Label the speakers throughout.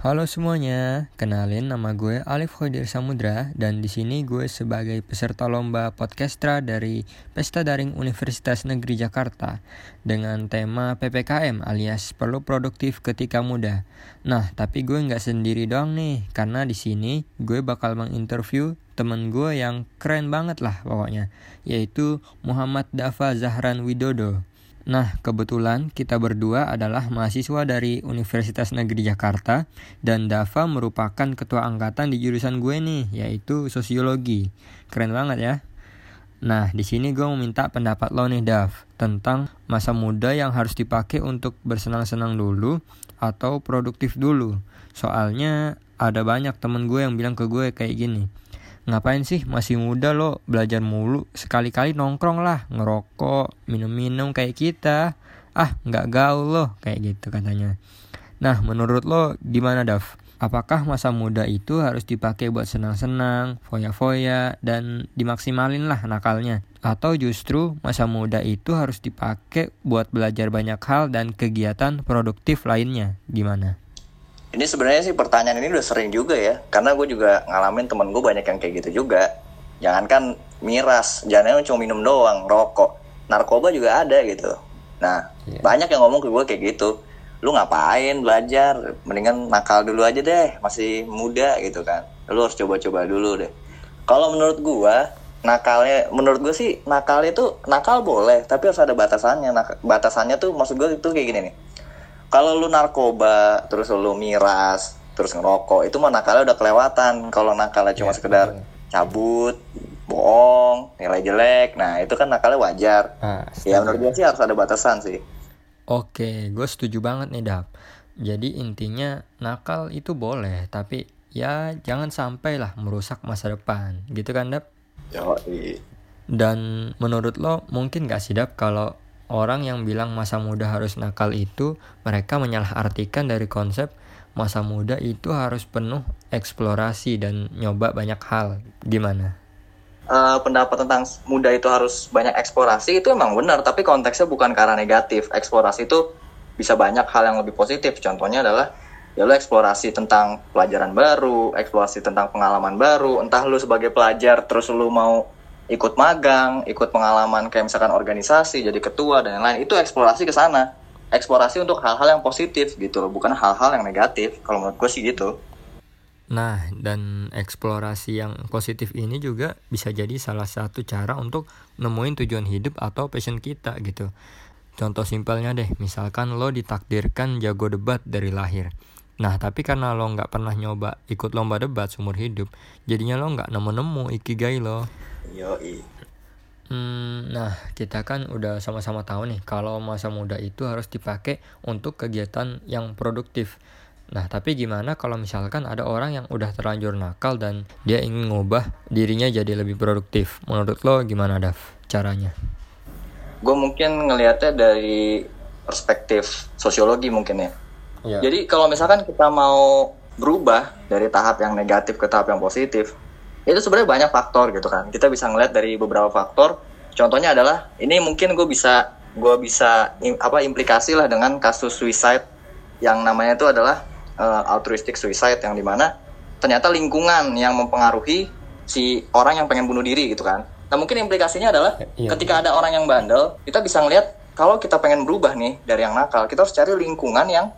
Speaker 1: Halo semuanya, kenalin nama gue Alif Khodir Samudra dan di sini gue sebagai peserta lomba podcastra dari Pesta Daring Universitas Negeri Jakarta dengan tema PPKM alias perlu produktif ketika muda. Nah, tapi gue nggak sendiri doang nih, karena di sini gue bakal menginterview temen gue yang keren banget lah pokoknya, yaitu Muhammad Dafa Zahran Widodo. Nah, kebetulan kita berdua adalah mahasiswa dari Universitas Negeri Jakarta dan Dava merupakan ketua angkatan di jurusan gue nih, yaitu sosiologi. Keren banget ya. Nah, di sini gue meminta pendapat lo nih, Dav, tentang masa muda yang harus dipakai untuk bersenang-senang dulu atau produktif dulu. Soalnya ada banyak temen gue yang bilang ke gue kayak gini ngapain sih? Masih muda lo belajar mulu. Sekali-kali nongkrong lah ngerokok minum-minum kayak kita. Ah nggak gaul lo kayak gitu katanya. Nah menurut lo gimana Dav? Apakah masa muda itu harus dipakai buat senang-senang foya-foya dan dimaksimalin lah nakalnya? Atau justru masa muda itu harus dipakai buat belajar banyak hal dan kegiatan produktif lainnya? Gimana
Speaker 2: ini sebenarnya sih pertanyaan ini udah sering juga ya karena gue juga ngalamin temen gue banyak yang kayak gitu juga. Jangankan miras jangan cuma minum doang rokok. Narkoba juga ada gitu. Nah yeah. banyak yang ngomong ke gue kayak gitu. Lu ngapain belajar? Mendingan nakal dulu aja deh masih muda gitu kan. Lu harus coba-coba dulu deh. Kalau menurut gue nakalnya menurut gue sih nakalnya itu nakal boleh tapi harus ada batasannya. Batasannya tuh maksud gue itu kayak gini nih kalau lu narkoba terus lu miras terus ngerokok itu mah nakalnya udah kelewatan. Kalau nakalnya cuma ya, sekedar cabut bohong nilai jelek nah itu kan nakalnya wajar. Nah, ya menurut gue sih harus ada batasan sih.
Speaker 1: Oke gue setuju banget nih dap. Jadi intinya nakal itu boleh tapi ya jangan sampai lah merusak masa depan. Gitu kan dap?
Speaker 2: Yoi.
Speaker 1: dan menurut lo mungkin gak sih dap kalau orang yang bilang masa muda harus nakal itu mereka menyalahartikan dari konsep masa muda itu harus penuh eksplorasi dan nyoba banyak hal. Gimana?
Speaker 2: Uh, pendapat tentang muda itu harus banyak eksplorasi itu emang benar, tapi konteksnya bukan karena negatif. Eksplorasi itu bisa banyak hal yang lebih positif. Contohnya adalah ya lo eksplorasi tentang pelajaran baru, eksplorasi tentang pengalaman baru. Entah lo sebagai pelajar terus lo mau ikut magang, ikut pengalaman kayak misalkan organisasi, jadi ketua dan lain-lain, itu eksplorasi ke sana. Eksplorasi untuk hal-hal yang positif gitu loh, bukan hal-hal yang negatif. Kalau menurut gue sih gitu.
Speaker 1: Nah, dan eksplorasi yang positif ini juga bisa jadi salah satu cara untuk nemuin tujuan hidup atau passion kita gitu. Contoh simpelnya deh, misalkan lo ditakdirkan jago debat dari lahir. Nah, tapi karena lo nggak pernah nyoba ikut lomba debat seumur hidup, jadinya lo nggak nemu-nemu ikigai lo.
Speaker 2: Yoi.
Speaker 1: Hmm, nah, kita kan udah sama-sama tahu nih kalau masa muda itu harus dipakai untuk kegiatan yang produktif. Nah, tapi gimana kalau misalkan ada orang yang udah terlanjur nakal dan dia ingin ngubah dirinya jadi lebih produktif? Menurut lo gimana, Dav, caranya?
Speaker 2: Gue mungkin ngelihatnya dari perspektif sosiologi mungkin ya. ya. Jadi kalau misalkan kita mau berubah dari tahap yang negatif ke tahap yang positif, itu sebenarnya banyak faktor gitu kan. Kita bisa ngeliat dari beberapa faktor. Contohnya adalah ini mungkin gue bisa gue bisa im, apa implikasi lah dengan kasus suicide. Yang namanya itu adalah uh, altruistic suicide yang di mana ternyata lingkungan yang mempengaruhi si orang yang pengen bunuh diri gitu kan. Nah mungkin implikasinya adalah iya, ketika iya. ada orang yang bandel kita bisa ngeliat kalau kita pengen berubah nih dari yang nakal kita harus cari lingkungan yang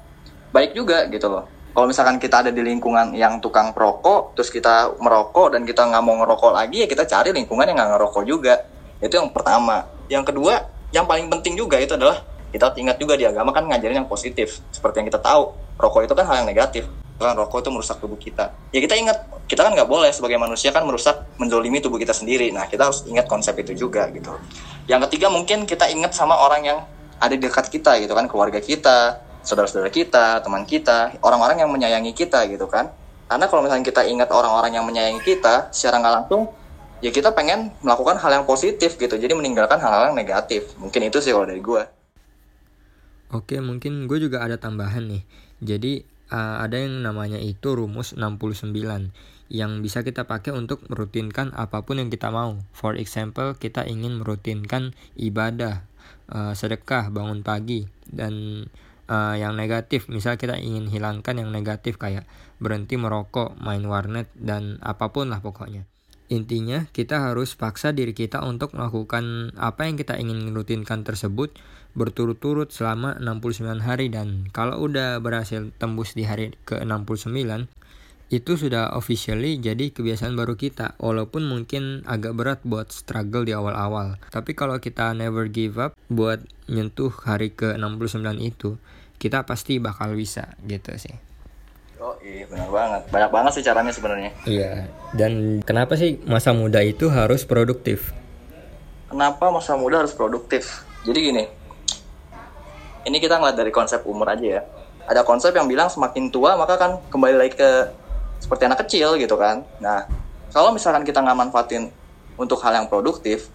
Speaker 2: baik juga gitu loh kalau misalkan kita ada di lingkungan yang tukang perokok terus kita merokok dan kita nggak mau ngerokok lagi ya kita cari lingkungan yang nggak ngerokok juga. Itu yang pertama. Yang kedua yang paling penting juga itu adalah kita ingat juga di agama kan ngajarin yang positif. Seperti yang kita tahu rokok itu kan hal yang negatif. Kan rokok itu merusak tubuh kita. Ya kita ingat kita kan nggak boleh sebagai manusia kan merusak mendolimi tubuh kita sendiri. Nah kita harus ingat konsep itu juga gitu. Yang ketiga mungkin kita ingat sama orang yang ada di dekat kita gitu kan keluarga kita saudara-saudara kita, teman kita, orang-orang yang menyayangi kita gitu kan. Karena kalau misalnya kita ingat orang-orang yang menyayangi kita secara nggak langsung, ya kita pengen melakukan hal yang positif gitu. Jadi meninggalkan hal-hal yang negatif. Mungkin itu sih kalau dari gue.
Speaker 1: Oke, mungkin gue juga ada tambahan nih. Jadi uh, ada yang namanya itu rumus 69 yang bisa kita pakai untuk merutinkan apa pun yang kita mau. For example, kita ingin merutinkan ibadah, uh, sedekah, bangun pagi dan uh, yang negatif. Misal kita ingin hilangkan yang negatif kayak berhenti merokok main warnet dan apa pun lah pokoknya. Intinya kita harus paksa diri kita untuk melakukan apa yang kita ingin rutinkan tersebut berturut-turut selama 69 hari. Dan kalau udah berhasil tembus di hari ke-69 itu sudah officially jadi kebiasaan baru kita. Walaupun mungkin agak berat buat struggle di awal-awal. Tapi kalau kita never give up buat nyentuh hari ke-69 itu kita pasti bakal bisa gitu sih.
Speaker 2: Oh iya benar banget. Banyak banget sih caranya sebenarnya.
Speaker 1: Iya dan kenapa sih masa muda itu harus produktif?
Speaker 2: Kenapa masa muda harus produktif? Jadi gini ini kita ngeliat dari konsep umur aja ya. Ada konsep yang bilang semakin tua maka kan kembali lagi ke seperti anak kecil gitu kan. Nah, kalau misalkan kita nggak manfaatin untuk hal yang produktif,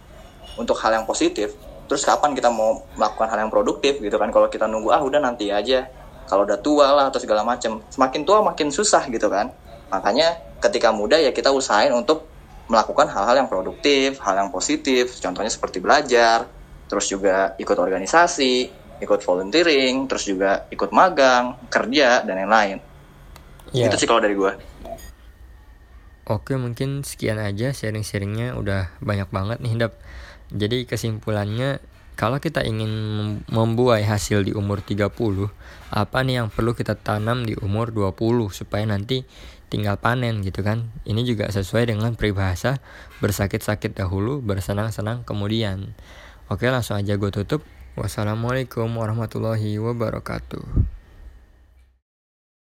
Speaker 2: untuk hal yang positif, terus kapan kita mau melakukan hal yang produktif gitu kan? Kalau kita nunggu ah udah nanti aja, kalau udah tua lah atau segala macem, semakin tua makin susah gitu kan. Makanya ketika muda ya kita usahain untuk melakukan hal-hal yang produktif, hal yang positif, contohnya seperti belajar, terus juga ikut organisasi, ikut volunteering, terus juga ikut magang, kerja, dan lain-lain. Yeah. Itu sih kalau dari gue.
Speaker 1: Oke mungkin sekian aja sharing-sharingnya udah banyak banget nih Dap Jadi kesimpulannya kalau kita ingin membuai hasil di umur 30 Apa nih yang perlu kita tanam di umur 20 Supaya nanti tinggal panen gitu kan? Ini juga sesuai dengan peribahasa Bersakit-sakit dahulu, bersenang-senang kemudian. Oke langsung aja gue tutup. Wassalamualaikum warahmatullahi wabarakatuh